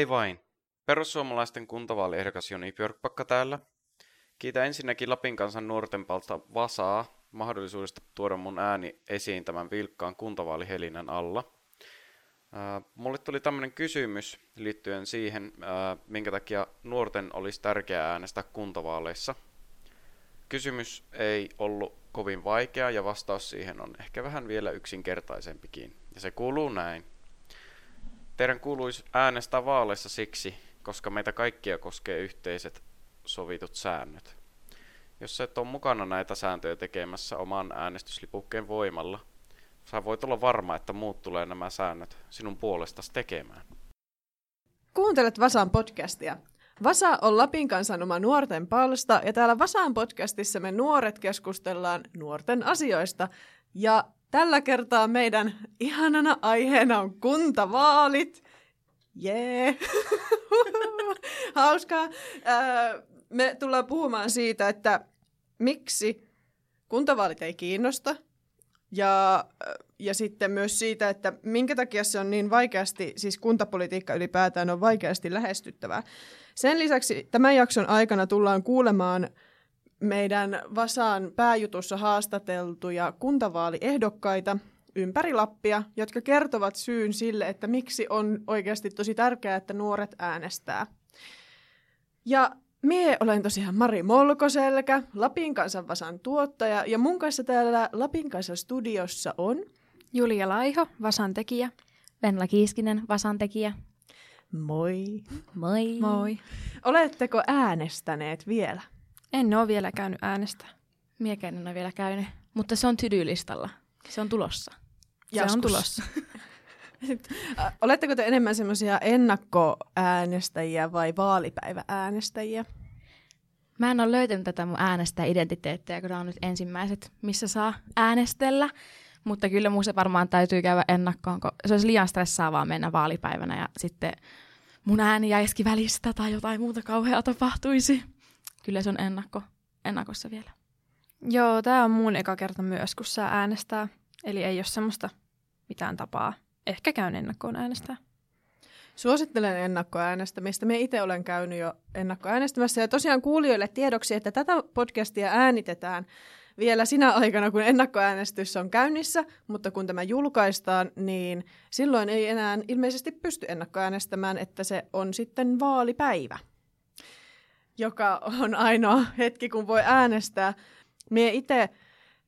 Hei vain. Perussuomalaisten kuntavaaliehdokas Joni Björkpakka täällä. Kiitän ensinnäkin Lapin kansan nuorten palta Vasaa mahdollisuudesta tuoda mun ääni esiin tämän vilkkaan kuntavaalihelinän alla. Mulle tuli tämmöinen kysymys liittyen siihen, minkä takia nuorten olisi tärkeää äänestää kuntavaaleissa. Kysymys ei ollut kovin vaikea ja vastaus siihen on ehkä vähän vielä yksinkertaisempikin. Ja se kuuluu näin. Teidän kuuluisi äänestää vaaleissa siksi, koska meitä kaikkia koskee yhteiset sovitut säännöt. Jos et ole mukana näitä sääntöjä tekemässä oman äänestyslipukkeen voimalla, sä voit olla varma, että muut tulee nämä säännöt sinun puolestasi tekemään. Kuuntelet Vasan podcastia. Vasa on Lapin kansan oma nuorten palsta ja täällä Vasaan podcastissa me nuoret keskustellaan nuorten asioista. Ja tällä kertaa meidän ihanana aiheena on kuntavaalit. Jee! Hauskaa. Me tullaan puhumaan siitä, että miksi kuntavaalit ei kiinnosta ja, ja sitten myös siitä, että minkä takia se on niin vaikeasti, siis kuntapolitiikka ylipäätään on vaikeasti lähestyttävää. Sen lisäksi tämän jakson aikana tullaan kuulemaan meidän Vasaan pääjutussa haastateltuja kuntavaaliehdokkaita ympäri Lappia, jotka kertovat syyn sille, että miksi on oikeasti tosi tärkeää, että nuoret äänestää. Ja Mie olen tosiaan Mari Molkoselkä, Lapin kansan Vasan tuottaja, ja mun kanssa täällä Lapin kansan studiossa on... Julia Laiho, Vasan tekijä. Venla Kiiskinen, Vasan tekijä. Moi. Moi. Moi. Oletteko äänestäneet vielä? En ole vielä käynyt äänestä. Miekään en ole vielä käynyt, mutta se on tydylistalla. Se on tulossa. Joskus. Se on tulossa. Oletteko te enemmän semmoisia ennakkoäänestäjiä vai vaalipäivääänestäjiä? Mä en ole löytänyt tätä mun äänestäjäidentiteettiä, kun on nyt ensimmäiset, missä saa äänestellä. Mutta kyllä mun se varmaan täytyy käydä ennakkoon, kun se olisi liian stressaavaa mennä vaalipäivänä ja sitten mun ääni jäisikin välistä tai jotain muuta kauheaa tapahtuisi. Kyllä se on ennakko, ennakossa vielä. Joo, tämä on mun eka kerta myös, kun saa äänestää. Eli ei ole semmoista mitään tapaa ehkä käyn ennakkoon äänestää. Suosittelen ennakkoäänestämistä. Me itse olen käynyt jo ennakkoäänestämässä. Ja tosiaan kuulijoille tiedoksi, että tätä podcastia äänitetään vielä sinä aikana, kun ennakkoäänestys on käynnissä, mutta kun tämä julkaistaan, niin silloin ei enää ilmeisesti pysty ennakkoäänestämään, että se on sitten vaalipäivä, joka on ainoa hetki, kun voi äänestää. Mie itse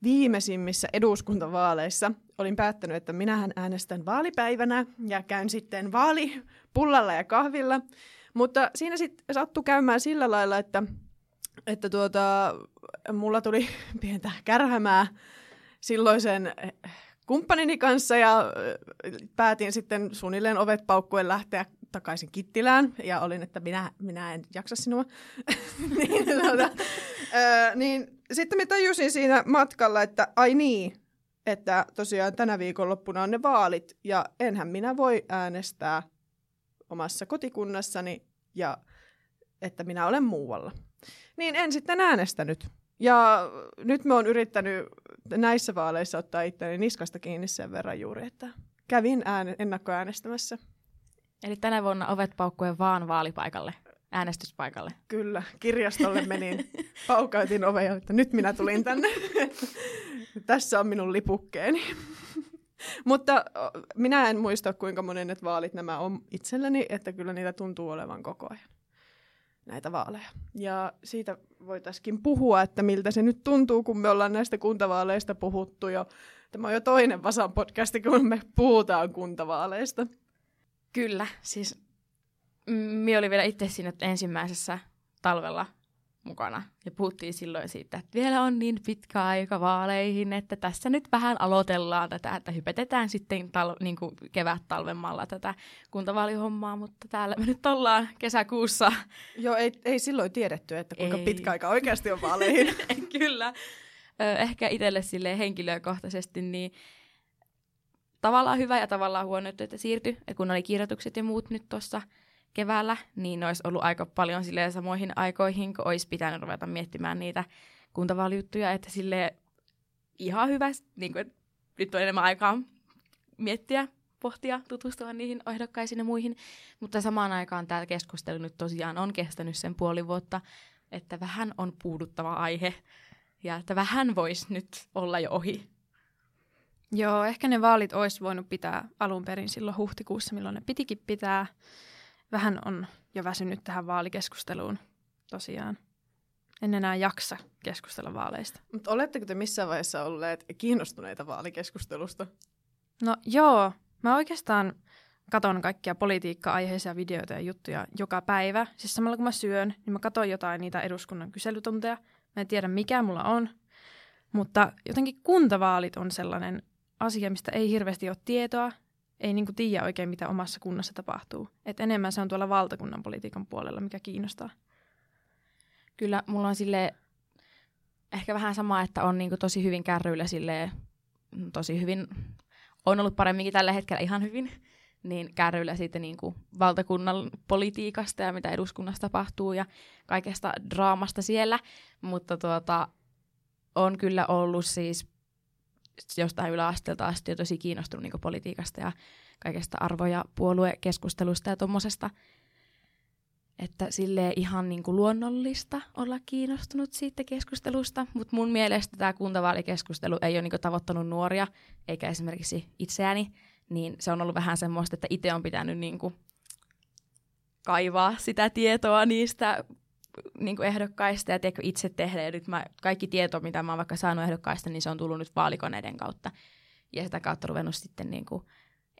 viimeisimmissä eduskuntavaaleissa olin päättänyt, että minähän äänestän vaalipäivänä ja käyn sitten vaalipullalla ja kahvilla. Mutta siinä sitten sattui käymään sillä lailla, että, että tuota, mulla tuli pientä kärhämää silloisen kumppanini kanssa ja päätin sitten suunnilleen ovet paukkuen lähteä takaisin Kittilään ja olin, että minä, minä en jaksa sinua. niin, tuota, ää, niin sitten mä tajusin siinä matkalla, että ai niin, että tosiaan tänä viikonloppuna on ne vaalit ja enhän minä voi äänestää omassa kotikunnassani ja että minä olen muualla. Niin en sitten äänestänyt. Ja nyt me on yrittänyt näissä vaaleissa ottaa itteni niskasta kiinni sen verran juuri, että kävin ääne- ennakkoäänestämässä. Eli tänä vuonna ovet paukkuen vaan vaalipaikalle, äänestyspaikalle. Kyllä, kirjastolle menin, paukautin oveja, että nyt minä tulin tänne. Tässä on minun lipukkeeni. Mutta minä en muista, kuinka monet vaalit nämä on itselläni, että kyllä niitä tuntuu olevan koko ajan, näitä vaaleja. Ja siitä voitaisiin puhua, että miltä se nyt tuntuu, kun me ollaan näistä kuntavaaleista puhuttu jo. Tämä on jo toinen Vasan podcasti, kun me puhutaan kuntavaaleista. Kyllä, siis minä oli vielä itse siinä ensimmäisessä talvella mukana. Ja puhuttiin silloin siitä, että vielä on niin pitkä aika vaaleihin, että tässä nyt vähän aloitellaan tätä, että hypetetään sitten tal- niin kuin kevät-talvemmalla tätä kuntavaalihommaa, mutta täällä me nyt ollaan kesäkuussa. Joo, ei, ei silloin tiedetty, että kuinka ei. pitkä aika oikeasti on vaaleihin. Kyllä. Ehkä itselle sille henkilökohtaisesti, niin tavallaan hyvä ja tavallaan huono, että siirtyi, kun oli kirjoitukset ja muut nyt tuossa keväällä, niin olisi ollut aika paljon silleen samoihin aikoihin, kun olisi pitänyt ruveta miettimään niitä kuntavaalijuttuja, että sille ihan hyvä, niin kuin, että nyt on enemmän aikaa miettiä pohtia, tutustua niihin ehdokkaisiin ja muihin. Mutta samaan aikaan tämä keskustelu nyt tosiaan on kestänyt sen puoli vuotta, että vähän on puuduttava aihe ja että vähän voisi nyt olla jo ohi. Joo, ehkä ne vaalit olisi voinut pitää alun perin silloin huhtikuussa, milloin ne pitikin pitää. Vähän on jo väsynyt tähän vaalikeskusteluun tosiaan. En enää jaksa keskustella vaaleista. Mutta oletteko te missään vaiheessa olleet kiinnostuneita vaalikeskustelusta? No joo, mä oikeastaan katon kaikkia politiikka-aiheisia videoita ja juttuja joka päivä. Siis samalla kun mä syön, niin mä katon jotain niitä eduskunnan kyselytunteja. Mä en tiedä mikä mulla on, mutta jotenkin kuntavaalit on sellainen asia, mistä ei hirveästi ole tietoa. Ei niinku tiedä oikein, mitä omassa kunnassa tapahtuu. Et enemmän se on tuolla valtakunnan politiikan puolella, mikä kiinnostaa. Kyllä mulla on sille ehkä vähän sama, että on niinku tosi hyvin kärryillä sille tosi hyvin, on ollut paremminkin tällä hetkellä ihan hyvin, niin kärryillä sitten niin valtakunnan politiikasta ja mitä eduskunnassa tapahtuu ja kaikesta draamasta siellä, mutta tuota, on kyllä ollut siis jostain yläasteelta asti jo tosi kiinnostunut niin politiikasta ja kaikesta arvo- ja puoluekeskustelusta ja tuommoisesta. Että sille ihan niin kuin luonnollista olla kiinnostunut siitä keskustelusta, mutta mun mielestä tämä kuntavaalikeskustelu ei ole niin tavoittanut nuoria, eikä esimerkiksi itseäni, niin se on ollut vähän semmoista, että itse on pitänyt niin kuin kaivaa sitä tietoa niistä niin kuin ehdokkaista ja tiedätkö, itse tehdä. Ja nyt mä, kaikki tieto, mitä mä oon vaikka saanut ehdokkaista, niin se on tullut nyt vaalikoneiden kautta. Ja sitä kautta ruvennut sitten niin kuin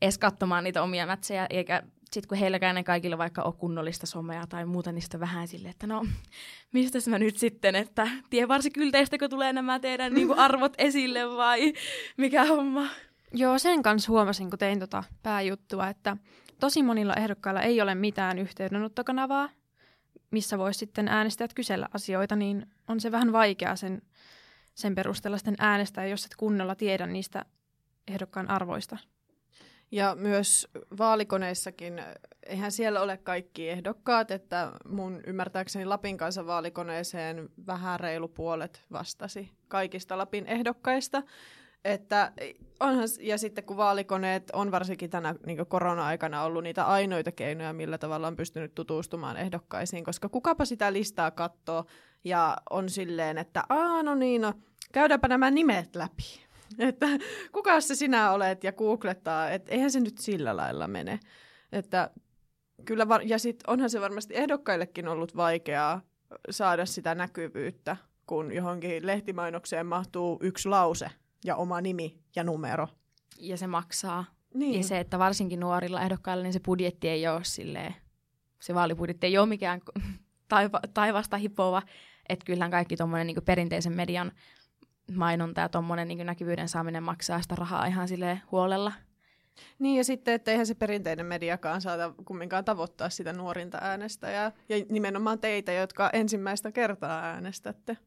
edes katsomaan niitä omia mätsejä, eikä sitten kun heilläkään ne kaikilla vaikka ole kunnollista somea tai muuta, niin sitten vähän silleen, että no, mistä mä nyt sitten, että kun tulee nämä teidän niin kuin arvot esille vai mikä homma? Joo, sen kanssa huomasin, kun tein tota pääjuttua, että tosi monilla ehdokkailla ei ole mitään yhteydenottokanavaa, missä voisi sitten äänestäjät kysellä asioita, niin on se vähän vaikeaa sen, sen perusteella sitten äänestää, jos et kunnolla tiedä niistä ehdokkaan arvoista. Ja myös vaalikoneissakin, eihän siellä ole kaikki ehdokkaat, että mun ymmärtääkseni Lapin kanssa vaalikoneeseen vähän reilu puolet vastasi kaikista Lapin ehdokkaista. Että onhan, ja sitten kun vaalikoneet on varsinkin tänä niin korona-aikana ollut niitä ainoita keinoja, millä tavalla on pystynyt tutustumaan ehdokkaisiin, koska kukapa sitä listaa katsoo ja on silleen, että aa no niin, no käydäänpä nämä nimet läpi. Että kuka se sinä olet ja googlettaa, että eihän se nyt sillä lailla mene. Että kyllä var- ja sitten onhan se varmasti ehdokkaillekin ollut vaikeaa saada sitä näkyvyyttä, kun johonkin lehtimainokseen mahtuu yksi lause – ja oma nimi ja numero. Ja se maksaa. Niin. Ja se, että varsinkin nuorilla ehdokkailla, niin se budjetti ei ole silleen, se vaalibudjetti ei ole mikään taiva, taivasta hipova. Että kyllähän kaikki tuommoinen niin perinteisen median mainonta ja tuommoinen niin näkyvyyden saaminen maksaa sitä rahaa ihan sille huolella. Niin ja sitten, että eihän se perinteinen mediakaan saada kumminkaan tavoittaa sitä nuorinta äänestäjää. Ja nimenomaan teitä, jotka ensimmäistä kertaa äänestätte.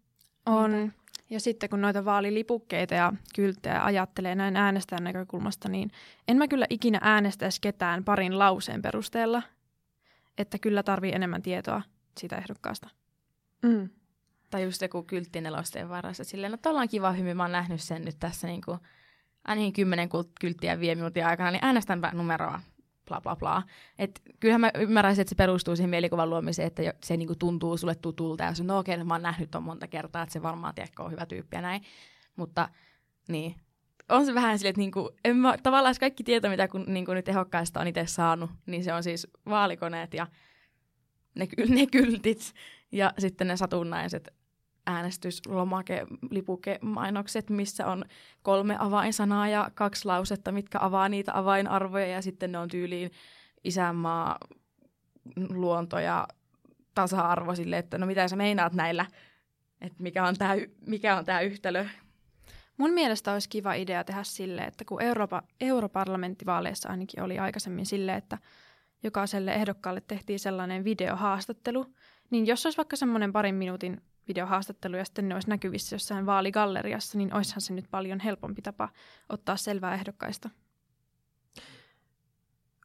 On. Ja sitten kun noita vaalilipukkeita ja kylttejä ajattelee näin äänestäjän näkökulmasta, niin en mä kyllä ikinä äänestäisi ketään parin lauseen perusteella, että kyllä tarvii enemmän tietoa siitä ehdokkaasta. Mm. Tai just joku kyltti nelosteen varassa. Silleen, no tuolla on kiva hymy, mä oon nähnyt sen nyt tässä niin kuin, ainakin kymmenen kylttiä vie minuutin aikana, niin äänestänpä numeroa bla bla bla. Et kyllähän mä ymmärräisin, että se perustuu siihen mielikuvan luomiseen, että se niinku tuntuu sulle tutulta ja se no okei, okay, mä oon nähnyt ton monta kertaa, että se varmaan tiedätkö, on hyvä tyyppi ja näin. Mutta niin, on se vähän silleen, että niinku, en mä, tavallaan kaikki tieto, mitä kun, niinku nyt tehokkaista on itse saanut, niin se on siis vaalikoneet ja ne, ne kyltit ja sitten ne satunnaiset äänestyslomake, lipuke, mainokset, missä on kolme avainsanaa ja kaksi lausetta, mitkä avaa niitä avainarvoja ja sitten ne on tyyliin isänmaa, luonto ja tasa-arvo sille, että no mitä sä meinaat näillä, että mikä on tämä mikä on tää yhtälö. Mun mielestä olisi kiva idea tehdä sille, että kun Euroopa, europarlamenttivaaleissa ainakin oli aikaisemmin sille, että jokaiselle ehdokkaalle tehtiin sellainen videohaastattelu, niin jos olisi vaikka semmoinen parin minuutin videohaastattelu ja sitten ne olisi näkyvissä jossain vaaligalleriassa, niin olisihan se nyt paljon helpompi tapa ottaa selvää ehdokkaista.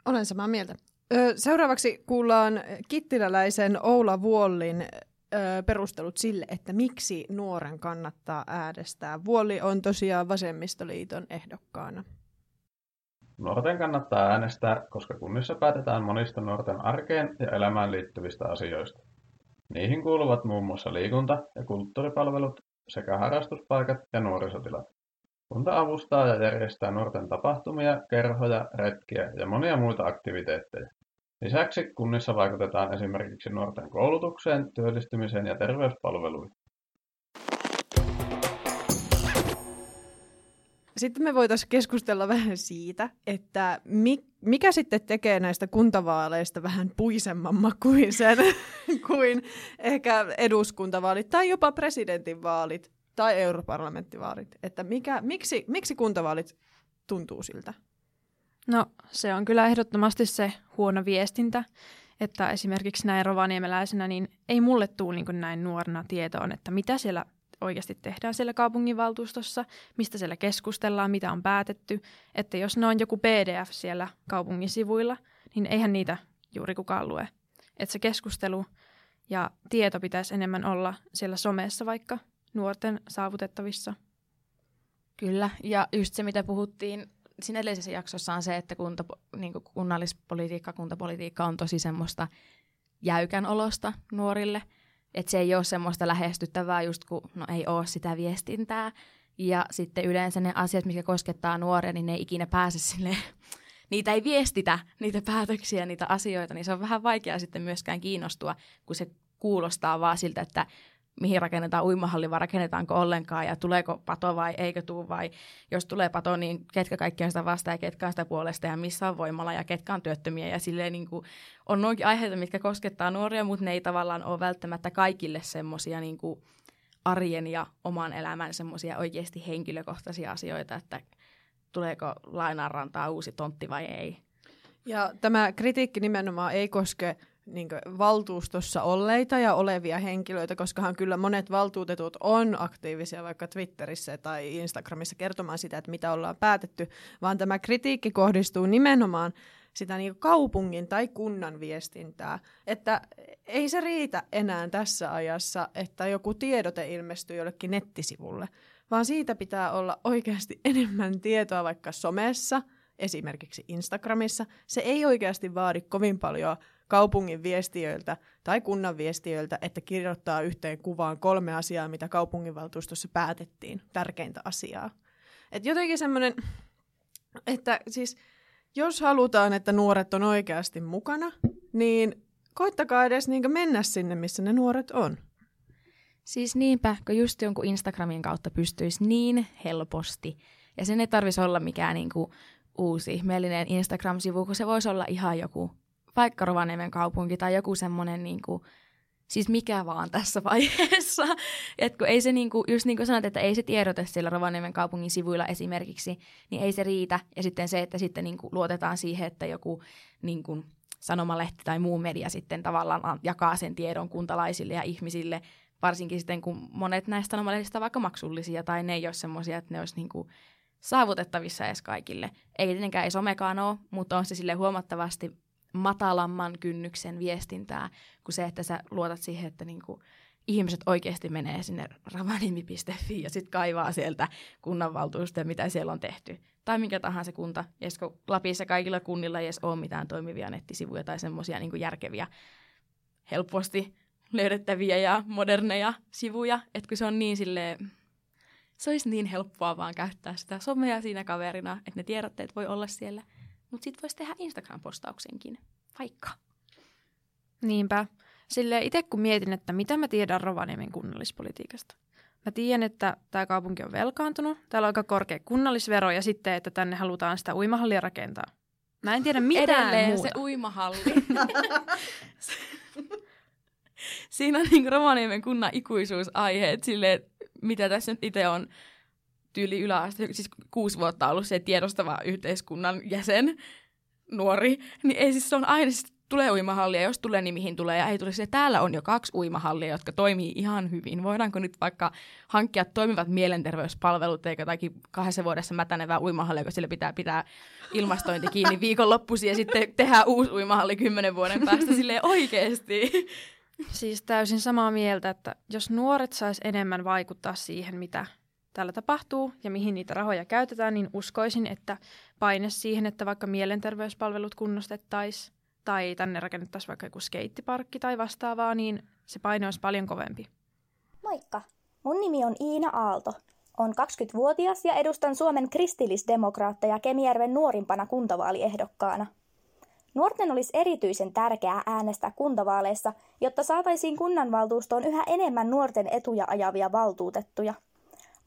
Olen samaa mieltä. Seuraavaksi kuullaan kittiläläisen Oula Vuollin perustelut sille, että miksi nuoren kannattaa äänestää. Vuoli on tosiaan Vasemmistoliiton ehdokkaana. Nuorten kannattaa äänestää, koska kunnissa päätetään monista nuorten arkeen ja elämään liittyvistä asioista. Niihin kuuluvat muun muassa liikunta- ja kulttuuripalvelut sekä harrastuspaikat ja nuorisotilat. Kunta avustaa ja järjestää nuorten tapahtumia, kerhoja, retkiä ja monia muita aktiviteetteja. Lisäksi kunnissa vaikutetaan esimerkiksi nuorten koulutukseen, työllistymiseen ja terveyspalveluihin. Sitten me voitaisiin keskustella vähän siitä, että mikä sitten tekee näistä kuntavaaleista vähän puisemman makuisen kuin ehkä eduskuntavaalit tai jopa presidentinvaalit tai europarlamenttivaalit. Että mikä, miksi, miksi kuntavaalit tuntuu siltä? No se on kyllä ehdottomasti se huono viestintä, että esimerkiksi näin rovaniemeläisenä, niin ei mulle tule niin näin nuorena tietoon, että mitä siellä oikeasti tehdään siellä kaupunginvaltuustossa, mistä siellä keskustellaan, mitä on päätetty. Että jos ne on joku PDF siellä kaupungin sivuilla, niin eihän niitä juuri kukaan lue. Että se keskustelu ja tieto pitäisi enemmän olla siellä somessa vaikka nuorten saavutettavissa. Kyllä, ja just se mitä puhuttiin siinä edellisessä jaksossa on se, että kunta, niin kunnallispolitiikka, kuntapolitiikka on tosi semmoista jäykän olosta nuorille. Että se ei ole semmoista lähestyttävää just kun no ei ole sitä viestintää. Ja sitten yleensä ne asiat, mitkä koskettaa nuoria, niin ne ei ikinä pääse sille niitä ei viestitä, niitä päätöksiä, niitä asioita, niin se on vähän vaikea sitten myöskään kiinnostua, kun se kuulostaa vaan siltä, että mihin rakennetaan uimahalli vai rakennetaanko ollenkaan ja tuleeko pato vai eikö tule vai jos tulee pato, niin ketkä kaikki on sitä vastaan ja ketkä on sitä puolesta ja missä on voimalla ja ketkä on työttömiä ja silleen niin kuin, on noinkin aiheita, mitkä koskettaa nuoria, mutta ne ei tavallaan ole välttämättä kaikille semmoisia niin arjen ja oman elämän semmoisia oikeasti henkilökohtaisia asioita, että tuleeko lainaan rantaa uusi tontti vai ei. Ja tämä kritiikki nimenomaan ei koske niin valtuustossa olleita ja olevia henkilöitä, koskahan kyllä monet valtuutetut on aktiivisia vaikka Twitterissä tai Instagramissa kertomaan sitä, että mitä ollaan päätetty, vaan tämä kritiikki kohdistuu nimenomaan sitä niin kaupungin tai kunnan viestintää. Että ei se riitä enää tässä ajassa, että joku tiedote ilmestyy jollekin nettisivulle, vaan siitä pitää olla oikeasti enemmän tietoa vaikka somessa, esimerkiksi Instagramissa. Se ei oikeasti vaadi kovin paljon kaupungin viestiöiltä tai kunnan viestiöiltä, että kirjoittaa yhteen kuvaan kolme asiaa, mitä kaupunginvaltuustossa päätettiin, tärkeintä asiaa. Et jotenkin semmoinen, että siis jos halutaan, että nuoret on oikeasti mukana, niin koittakaa edes niin mennä sinne, missä ne nuoret on. Siis niinpä, kun just jonkun Instagramin kautta pystyisi niin helposti. Ja sen ei tarvitsisi olla mikään niin kuin uusi ihmeellinen Instagram-sivu, kun se voisi olla ihan joku vaikka Rovaniemen kaupunki tai joku semmoinen niin kuin, siis mikä vaan tässä vaiheessa. Et kun ei se niin kuin, just niin kuin sanot, että ei se tiedote siellä Rovaniemen kaupungin sivuilla esimerkiksi, niin ei se riitä. Ja sitten se, että sitten niin kuin luotetaan siihen, että joku niin kuin, sanomalehti tai muu media sitten tavallaan jakaa sen tiedon kuntalaisille ja ihmisille, varsinkin sitten kun monet näistä sanomalehdistä vaikka maksullisia tai ne ei ole semmoisia, että ne olisi niin kuin saavutettavissa edes kaikille. Ei tietenkään ei somekaan ole, mutta on se sille huomattavasti matalamman kynnyksen viestintää kuin se, että sä luotat siihen, että niinku ihmiset oikeasti menee sinne ravanimi.fi ja sitten kaivaa sieltä kunnanvaltuusta mitä siellä on tehty. Tai mikä tahansa kunta. Ja kun Lapissa kaikilla kunnilla ei edes ole mitään toimivia nettisivuja tai semmoisia niin järkeviä, helposti löydettäviä ja moderneja sivuja. Että kun se on niin silleen, se olisi niin helppoa vaan käyttää sitä somea siinä kaverina, että ne tiedotteet voi olla siellä – mutta sitten voisi tehdä Instagram-postauksenkin, vaikka. Niinpä. Sille itse kun mietin, että mitä mä tiedän Rovaniemen kunnallispolitiikasta. Mä tiedän, että tämä kaupunki on velkaantunut, täällä on aika korkea kunnallisvero ja sitten, että tänne halutaan sitä uimahallia rakentaa. Mä en tiedä mitään Edelleen muuta. se uimahalli. Siinä on niin Rovaniemen kunnan ikuisuusaiheet silleen, mitä tässä nyt itse on tyyli yläaste, siis kuusi vuotta ollut se tiedostava yhteiskunnan jäsen, nuori, niin ei siis se on aina, siis tulee uimahallia, jos tulee, niin mihin tulee, ja ei tule se, täällä on jo kaksi uimahallia, jotka toimii ihan hyvin. Voidaanko nyt vaikka hankkia toimivat mielenterveyspalvelut, eikä jotakin kahdessa vuodessa mätänevää uimahallia, kun sillä pitää pitää ilmastointi kiinni viikonloppuisin, ja sitten tehdään uusi uimahalli kymmenen vuoden päästä silleen oikeasti. Siis täysin samaa mieltä, että jos nuoret sais enemmän vaikuttaa siihen, mitä täällä tapahtuu ja mihin niitä rahoja käytetään, niin uskoisin, että paine siihen, että vaikka mielenterveyspalvelut kunnostettaisiin tai tänne rakennettaisiin vaikka joku skeittiparkki tai vastaavaa, niin se paine olisi paljon kovempi. Moikka! Mun nimi on Iina Aalto. Olen 20-vuotias ja edustan Suomen kristillisdemokraatteja Kemijärven nuorimpana kuntavaaliehdokkaana. Nuorten olisi erityisen tärkeää äänestää kuntavaaleissa, jotta saataisiin kunnanvaltuustoon yhä enemmän nuorten etuja ajavia valtuutettuja.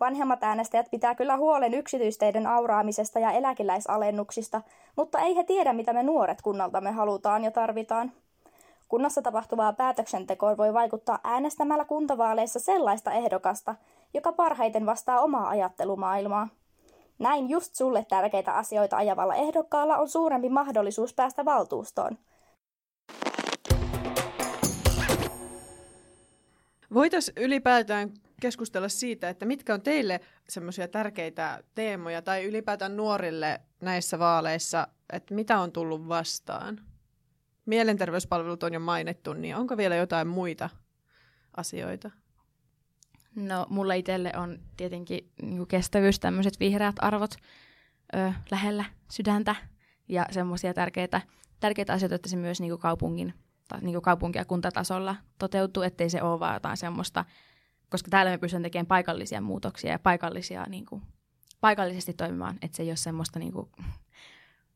Vanhemmat äänestäjät pitää kyllä huolen yksityisteiden auraamisesta ja eläkeläisalennuksista, mutta ei he tiedä, mitä me nuoret kunnaltamme halutaan ja tarvitaan. Kunnassa tapahtuvaa päätöksentekoa voi vaikuttaa äänestämällä kuntavaaleissa sellaista ehdokasta, joka parhaiten vastaa omaa ajattelumaailmaa. Näin just sulle tärkeitä asioita ajavalla ehdokkaalla on suurempi mahdollisuus päästä valtuustoon. Voitaisiin ylipäätään keskustella siitä, että mitkä on teille semmoisia tärkeitä teemoja tai ylipäätään nuorille näissä vaaleissa, että mitä on tullut vastaan? Mielenterveyspalvelut on jo mainittu, niin onko vielä jotain muita asioita? No, mulla itselle on tietenkin niin kestävyys, tämmöiset vihreät arvot ö, lähellä sydäntä ja semmoisia tärkeitä, tärkeitä asioita, että se myös niin kaupungin, niin kaupunki- ja kuntatasolla toteutuu, ettei se ole vaan jotain semmoista, koska täällä me pystymme tekemään paikallisia muutoksia ja paikallisia, niin kuin, paikallisesti toimimaan, että se ei ole semmoista niin kuin,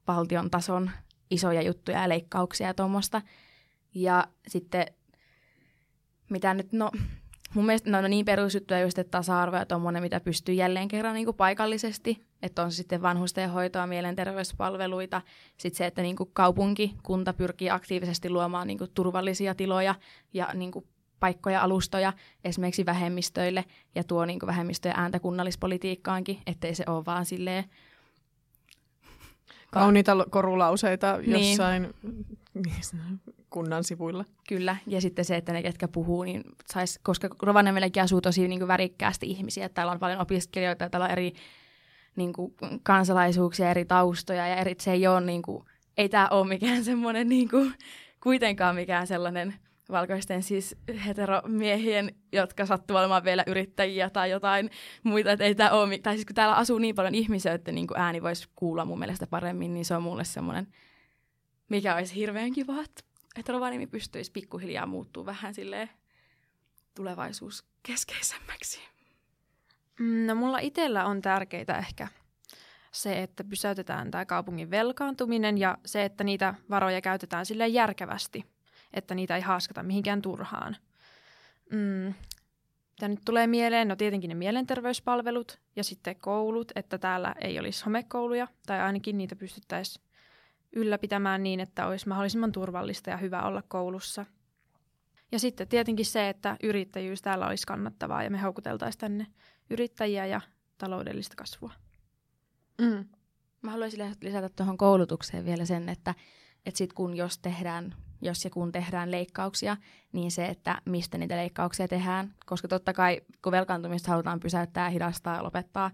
valtion tason isoja juttuja ja leikkauksia ja tuommoista. Ja sitten, mitä nyt, no mun mielestä ne on niin perusjuttuja just, että tasa-arvo ja tuommoinen, mitä pystyy jälleen kerran niin kuin paikallisesti, että on sitten vanhusten hoitoa, mielenterveyspalveluita, sitten se, että niin kuin kaupunki, kunta pyrkii aktiivisesti luomaan niin kuin turvallisia tiloja ja niin kuin paikkoja, alustoja esimerkiksi vähemmistöille ja tuo niin kuin vähemmistöjen ääntä kunnallispolitiikkaankin, ettei se ole vaan silleen Kauniita korulauseita niin. jossain kunnan sivuilla. Kyllä, ja sitten se, että ne, ketkä puhuu, niin sais, koska Rovaniemelläkin asuu tosi niin kuin värikkäästi ihmisiä, täällä on paljon opiskelijoita, täällä on eri niin kuin, kansalaisuuksia, eri taustoja, ja eri, se ei ole, niin kuin, ei tämä ole mikään semmoinen, niin kuin, kuitenkaan mikään sellainen valkoisten siis heteromiehien, jotka sattuvat olemaan vielä yrittäjiä tai jotain muita, että ei tämä ole, tai siis kun täällä asuu niin paljon ihmisiä, että niin kuin ääni voisi kuulla mun mielestä paremmin, niin se on mulle semmoinen, mikä olisi hirveän kiva, että, että pystyisi pikkuhiljaa muuttuu vähän silleen tulevaisuuskeskeisemmäksi. Mm, no mulla itsellä on tärkeitä ehkä se, että pysäytetään tämä kaupungin velkaantuminen ja se, että niitä varoja käytetään sille järkevästi – että niitä ei haaskata mihinkään turhaan. Mm. Mitä nyt tulee mieleen? No tietenkin ne mielenterveyspalvelut ja sitten koulut, että täällä ei olisi homekouluja tai ainakin niitä pystyttäisiin ylläpitämään niin, että olisi mahdollisimman turvallista ja hyvä olla koulussa. Ja sitten tietenkin se, että yrittäjyys täällä olisi kannattavaa ja me houkuteltaisiin tänne yrittäjiä ja taloudellista kasvua. Mm. Mä haluaisin lisätä tuohon koulutukseen vielä sen, että, että sit kun jos tehdään jos ja kun tehdään leikkauksia, niin se, että mistä niitä leikkauksia tehdään. Koska totta kai, kun velkaantumista halutaan pysäyttää, hidastaa ja lopettaa,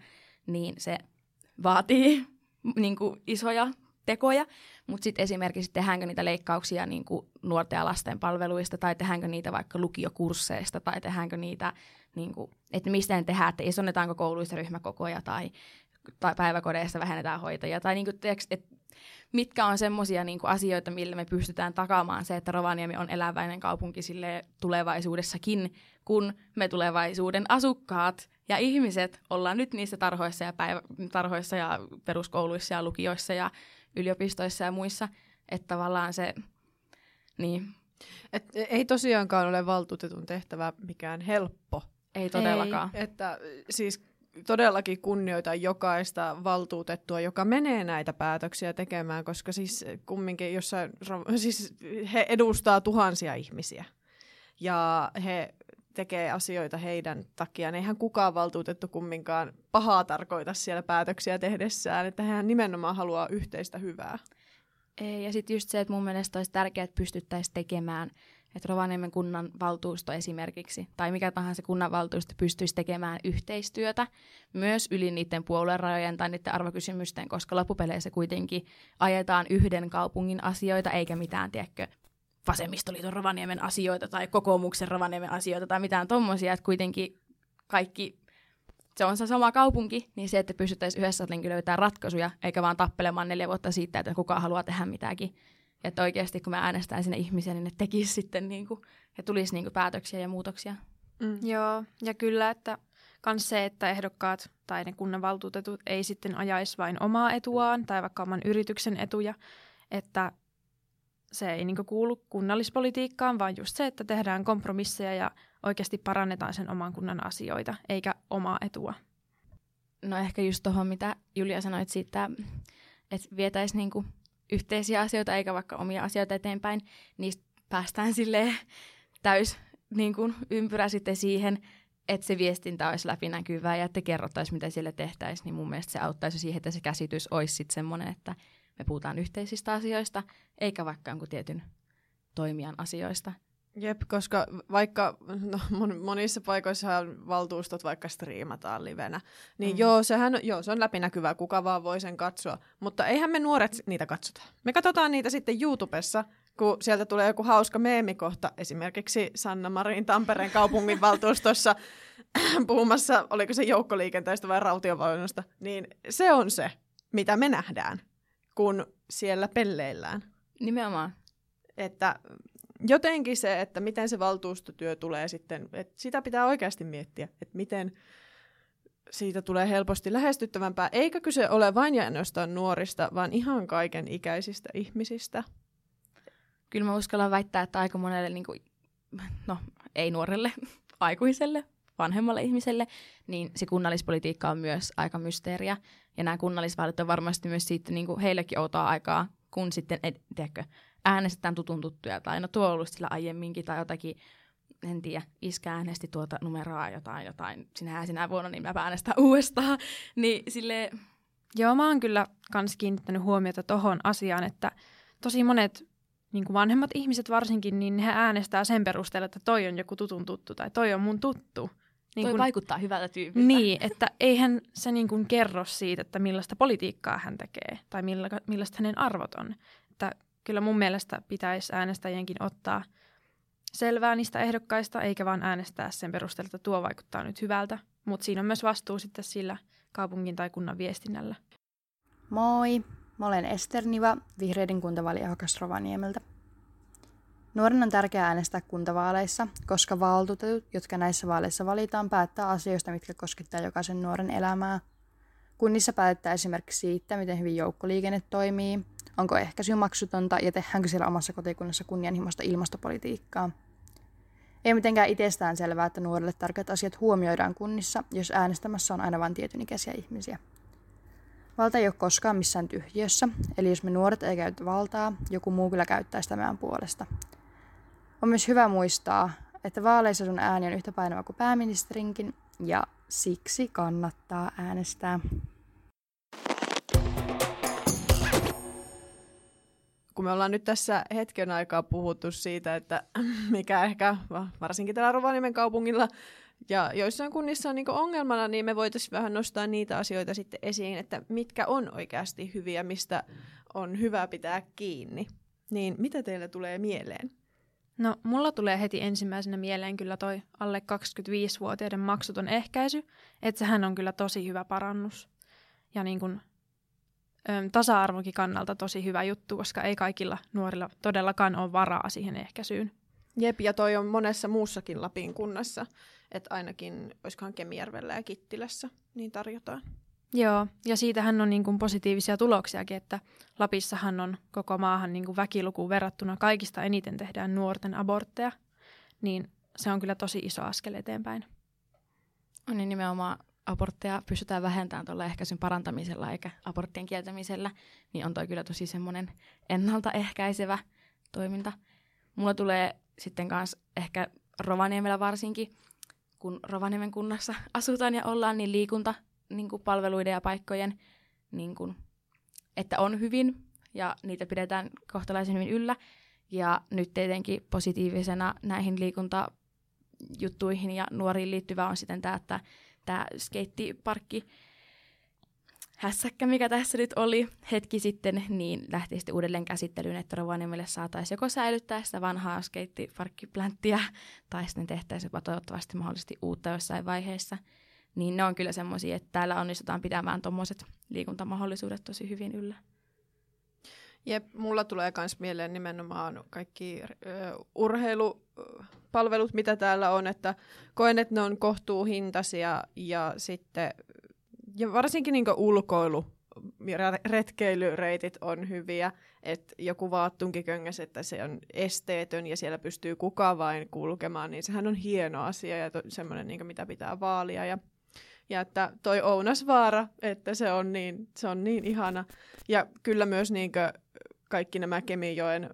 niin se vaatii niin kuin isoja tekoja, mutta sitten esimerkiksi tehdäänkö niitä leikkauksia niin kuin nuorten ja lasten palveluista, tai tehdäänkö niitä vaikka lukiokursseista, tai tehdäänkö niitä, niin kuin, että mistä ne tehdään, että isonnetaanko kouluissa ryhmäkokoja, tai, tai päiväkodeissa vähennetään hoitajia, tai niin kuin, että mitkä on semmoisia niin asioita, millä me pystytään takaamaan se, että Rovaniemi on eläväinen kaupunki sille tulevaisuudessakin, kun me tulevaisuuden asukkaat ja ihmiset ollaan nyt niissä tarhoissa ja, päivä, tarhoissa ja peruskouluissa ja lukioissa ja yliopistoissa ja muissa, että tavallaan se, niin. Et ei tosiaankaan ole valtuutetun tehtävä mikään helppo. Ei todellakaan. Ei, että siis todellakin kunnioita jokaista valtuutettua, joka menee näitä päätöksiä tekemään, koska siis kumminkin jossain, siis he edustaa tuhansia ihmisiä ja he tekee asioita heidän takiaan. Eihän kukaan valtuutettu kumminkaan pahaa tarkoita siellä päätöksiä tehdessään, että hän nimenomaan haluaa yhteistä hyvää. Ei, ja sitten just se, että mun mielestä olisi tärkeää, että pystyttäisiin tekemään – että Rovaniemen kunnan valtuusto esimerkiksi, tai mikä tahansa kunnanvaltuusto pystyisi tekemään yhteistyötä myös yli niiden puoluerajojen tai niiden arvokysymysten, koska loppupeleissä kuitenkin ajetaan yhden kaupungin asioita, eikä mitään, tiedätkö, vasemmistoliiton Rovaniemen asioita tai kokoomuksen Rovaniemen asioita tai mitään tommosia, että kuitenkin kaikki se on se sama kaupunki, niin se, että pystyttäisiin yhdessä löytämään ratkaisuja, eikä vaan tappelemaan neljä vuotta siitä, että kuka haluaa tehdä mitäkin. Että oikeasti kun me äänestään sinne ihmisiä, niin ne tekisi sitten niin kuin, ja tulisi niin kuin päätöksiä ja muutoksia. Mm. Joo, ja kyllä, että myös se, että ehdokkaat tai ne kunnanvaltuutetut ei sitten ajaisi vain omaa etuaan tai vaikka oman yrityksen etuja, että se ei niin kuulu kunnallispolitiikkaan, vaan just se, että tehdään kompromisseja ja oikeasti parannetaan sen oman kunnan asioita, eikä omaa etua. No ehkä just tuohon, mitä Julia sanoit siitä, että vietäisiin niinku yhteisiä asioita eikä vaikka omia asioita eteenpäin, niistä päästään sille täys niin kuin ympyrä sitten siihen, että se viestintä olisi läpinäkyvää ja että kerrottaisiin, mitä siellä tehtäisiin, niin mun mielestä se auttaisi siihen, että se käsitys olisi sitten semmoinen, että me puhutaan yhteisistä asioista, eikä vaikka jonkun tietyn toimijan asioista. Jep, koska vaikka no, monissa paikoissa valtuustot vaikka striimataan livenä, niin mm. joo, sehän, joo, se on läpinäkyvää, kuka vaan voi sen katsoa. Mutta eihän me nuoret niitä katsota. Me katsotaan niitä sitten YouTubessa, kun sieltä tulee joku hauska meemikohta, esimerkiksi Sanna Marin Tampereen kaupunginvaltuustossa puhumassa, oliko se joukkoliikenteestä vai rautiovaunusta, niin se on se, mitä me nähdään, kun siellä pelleillään. Nimenomaan. Että jotenkin se, että miten se valtuustotyö tulee sitten, että sitä pitää oikeasti miettiä, että miten siitä tulee helposti lähestyttävämpää, eikä kyse ole vain ja ainoastaan nuorista, vaan ihan kaiken ikäisistä ihmisistä. Kyllä mä uskallan väittää, että aika monelle, niin kuin, no ei nuorelle, aikuiselle, vanhemmalle ihmiselle, niin se kunnallispolitiikka on myös aika mysteeriä. Ja nämä kunnallisvaalit on varmasti myös siitä niin kuin heillekin outoa aikaa, kun sitten, et, tiedätkö, äänestetään tutun tuttuja, tai no tuo on ollut sillä aiemminkin, tai jotakin, en tiedä, iskä äänesti tuota numeroa jotain, jotain, sinä sinä vuonna, niin mä äänestän uudestaan. Niin sille Joo, mä oon kyllä kans kiinnittänyt huomiota tohon asiaan, että tosi monet niin kuin vanhemmat ihmiset varsinkin, niin he äänestää sen perusteella, että toi on joku tutun tuttu tai toi on mun tuttu. Niin toi kun, vaikuttaa hyvältä tyypiltä. Niin, että eihän se niin kuin kerro siitä, että millaista politiikkaa hän tekee tai milla, millaista hänen arvot on. Kyllä mun mielestä pitäisi äänestäjienkin ottaa selvää niistä ehdokkaista, eikä vaan äänestää sen perusteella, että tuo vaikuttaa nyt hyvältä. Mutta siinä on myös vastuu sitten sillä kaupungin tai kunnan viestinnällä. Moi, mä olen Ester Niva, vihreiden kuntavaaliehdokas Rovaniemeltä. Nuoren on tärkeää äänestää kuntavaaleissa, koska valtuutetut, jotka näissä vaaleissa valitaan, päättää asioista, mitkä koskettaa jokaisen nuoren elämää. Kunnissa päätetään esimerkiksi siitä, miten hyvin joukkoliikenne toimii, onko ehkäisy maksutonta ja tehdäänkö siellä omassa kotikunnassa kunnianhimoista ilmastopolitiikkaa. Ei mitenkään itsestään selvää, että nuorille tärkeät asiat huomioidaan kunnissa, jos äänestämässä on aina vain tietyn ikäisiä ihmisiä. Valta ei ole koskaan missään tyhjiössä, eli jos me nuoret ei käytä valtaa, joku muu kyllä käyttää sitä meidän puolesta. On myös hyvä muistaa, että vaaleissa sun ääni on yhtä painava kuin pääministerinkin, ja siksi kannattaa äänestää. Kun me ollaan nyt tässä hetken aikaa puhuttu siitä, että mikä ehkä varsinkin täällä Rovaniemen kaupungilla ja joissain kunnissa on niin ongelmana, niin me voitaisiin vähän nostaa niitä asioita sitten esiin, että mitkä on oikeasti hyviä, mistä on hyvä pitää kiinni. Niin mitä teille tulee mieleen? No, mulla tulee heti ensimmäisenä mieleen kyllä toi alle 25-vuotiaiden maksuton ehkäisy, että sehän on kyllä tosi hyvä parannus. Ja niin kun tasa-arvokin kannalta tosi hyvä juttu, koska ei kaikilla nuorilla todellakaan ole varaa siihen ehkäisyyn. Jep, ja toi on monessa muussakin Lapin kunnassa, että ainakin olisikohan Kemijärvellä ja Kittilässä niin tarjotaan. Joo, ja siitähän on niin kuin positiivisia tuloksiakin, että Lapissahan on koko maahan niin kuin väkilukuun verrattuna kaikista eniten tehdään nuorten abortteja, niin se on kyllä tosi iso askel eteenpäin. On niin nimenomaan abortteja pystytään vähentämään tuolla ehkäisyn parantamisella eikä aborttien kieltämisellä, niin on toi kyllä tosi semmoinen ennaltaehkäisevä toiminta. Mulla tulee sitten kanssa ehkä Rovaniemellä varsinkin, kun Rovaniemen kunnassa asutaan ja ollaan, niin liikunta niin kuin palveluiden ja paikkojen, niin kuin, että on hyvin ja niitä pidetään kohtalaisen hyvin yllä. Ja nyt tietenkin positiivisena näihin liikuntajuttuihin ja nuoriin liittyvä on sitten tämä, että tämä skeittiparkki hässäkkä, mikä tässä nyt oli hetki sitten, niin lähti sitten uudelleen käsittelyyn, että Rovaniemelle saataisiin joko säilyttää sitä vanhaa skeittiparkkiplänttiä, tai sitten tehtäisiin jopa toivottavasti mahdollisesti uutta jossain vaiheessa. Niin ne on kyllä semmoisia, että täällä onnistutaan pitämään tuommoiset liikuntamahdollisuudet tosi hyvin yllä. Jep, mulla tulee myös mieleen nimenomaan kaikki ö, urheilupalvelut, mitä täällä on, että koen, että ne on kohtuuhintaisia ja sitten, ja varsinkin niin ulkoilu, retkeilyreitit on hyviä, että joku vaattunkiköngäs, että se on esteetön ja siellä pystyy kuka vain kulkemaan, niin sehän on hieno asia ja to, semmoinen, niin mitä pitää vaalia. Ja, ja että toi Ounasvaara, että se on niin, se on niin ihana. Ja kyllä myös niin kaikki nämä Kemijoen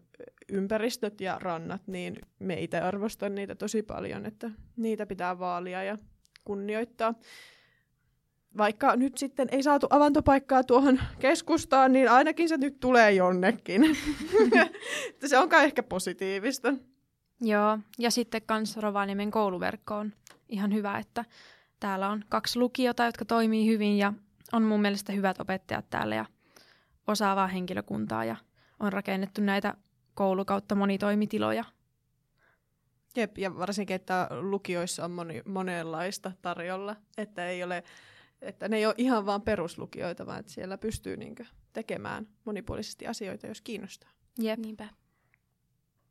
ympäristöt ja rannat, niin me itse arvostan niitä tosi paljon, että niitä pitää vaalia ja kunnioittaa. Vaikka nyt sitten ei saatu avantopaikkaa tuohon keskustaan, niin ainakin se nyt tulee jonnekin. se on kai ehkä positiivista. Joo, ja sitten kans Rovaniemen kouluverkko on ihan hyvä, että täällä on kaksi lukiota, jotka toimii hyvin ja on mun mielestä hyvät opettajat täällä ja osaavaa henkilökuntaa ja on rakennettu näitä koulukautta monitoimitiloja. Jep, ja varsinkin, että lukioissa on moni, monenlaista tarjolla, että, ei ole, että ne ei ole ihan vain peruslukioita, vaan että siellä pystyy niinkö tekemään monipuolisesti asioita, jos kiinnostaa. Jep. Niinpä.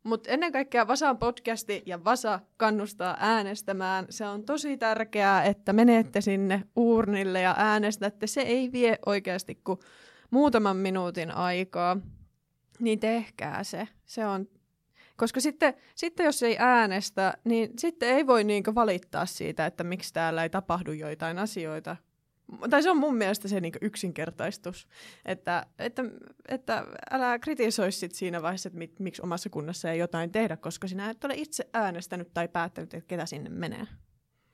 Mutta ennen kaikkea Vasan podcasti ja Vasa kannustaa äänestämään. Se on tosi tärkeää, että menette sinne uurnille ja äänestätte. Se ei vie oikeasti kuin muutaman minuutin aikaa niin tehkää se. Se on koska sitten, sitten jos ei äänestä, niin sitten ei voi niinkö valittaa siitä, että miksi täällä ei tapahdu joitain asioita. Tai se on mun mielestä se niinkö yksinkertaistus, että, että, että älä kritisoi sit siinä vaiheessa, että mit, miksi omassa kunnassa ei jotain tehdä, koska sinä et ole itse äänestänyt tai päättänyt, että ketä sinne menee.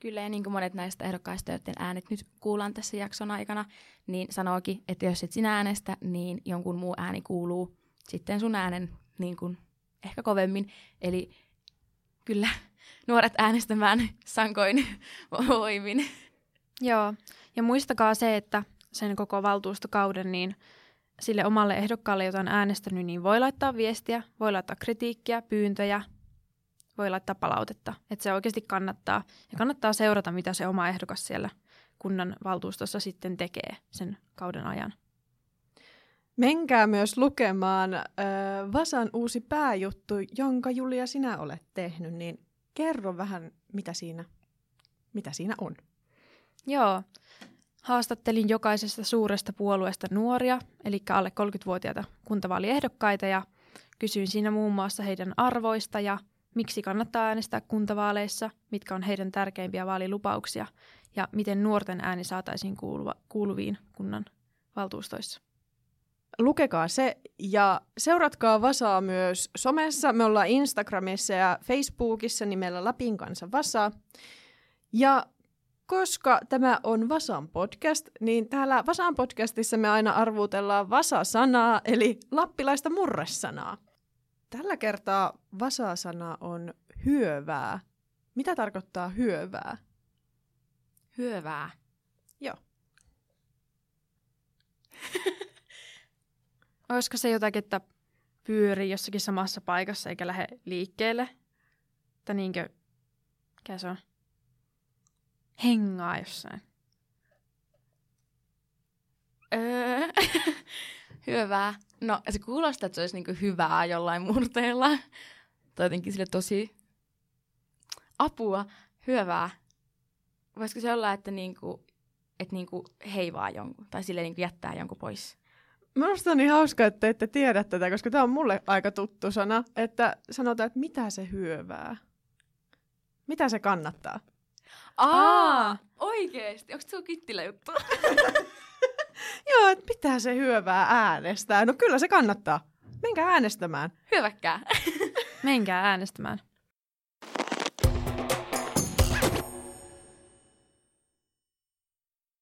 Kyllä, ja niin kuin monet näistä ehdokkaista, joiden äänet nyt kuullaan tässä jakson aikana, niin sanookin, että jos et sinä äänestä, niin jonkun muu ääni kuuluu sitten sun äänen niin kuin, ehkä kovemmin. Eli kyllä nuoret äänestämään sankoin voimin. Joo, ja muistakaa se, että sen koko valtuustokauden niin sille omalle ehdokkaalle, jota on äänestänyt, niin voi laittaa viestiä, voi laittaa kritiikkiä, pyyntöjä, voi laittaa palautetta. Että se oikeasti kannattaa. Ja kannattaa seurata, mitä se oma ehdokas siellä kunnan valtuustossa sitten tekee sen kauden ajan. Menkää myös lukemaan äh, Vasan uusi pääjuttu, jonka Julia sinä olet tehnyt, niin kerro vähän, mitä siinä, mitä siinä on. Joo, haastattelin jokaisesta suuresta puolueesta nuoria, eli alle 30-vuotiaita kuntavaaliehdokkaita, ja kysyin siinä muun muassa heidän arvoista ja miksi kannattaa äänestää kuntavaaleissa, mitkä on heidän tärkeimpiä vaalilupauksia, ja miten nuorten ääni saataisiin kuuluva, kuuluviin kunnan valtuustoissa lukekaa se ja seuratkaa Vasaa myös somessa. Me ollaan Instagramissa ja Facebookissa nimellä Lapin kanssa Vasa. Ja koska tämä on Vasan podcast, niin täällä Vasan podcastissa me aina arvuutellaan Vasa-sanaa, eli lappilaista murresanaa. Tällä kertaa Vasa-sana on hyövää. Mitä tarkoittaa hyövää? Hyövää. Joo. Olisiko se jotakin, että pyörii jossakin samassa paikassa eikä lähde liikkeelle? Tai niinkö, mikä se on? Hengaa jossain. Öö, hyvää. No se kuulostaa, että se olisi niinku hyvää jollain murteella. Tai jotenkin sille tosi apua, hyvää. Voisiko se olla, että niinku, et niinku heivaa jonkun tai sille niinku jättää jonkun pois? Minusta on niin hauska, että ette tiedä tätä, koska tämä on mulle aika tuttu sana, että sanotaan, että mitä se hyövää. Mitä se kannattaa? Aa, oikeesti. Onko se Kittilä juttu? Joo, että pitää se hyövää äänestää. No kyllä se kannattaa. Menkää äänestämään. Hyväkkää. Menkää äänestämään.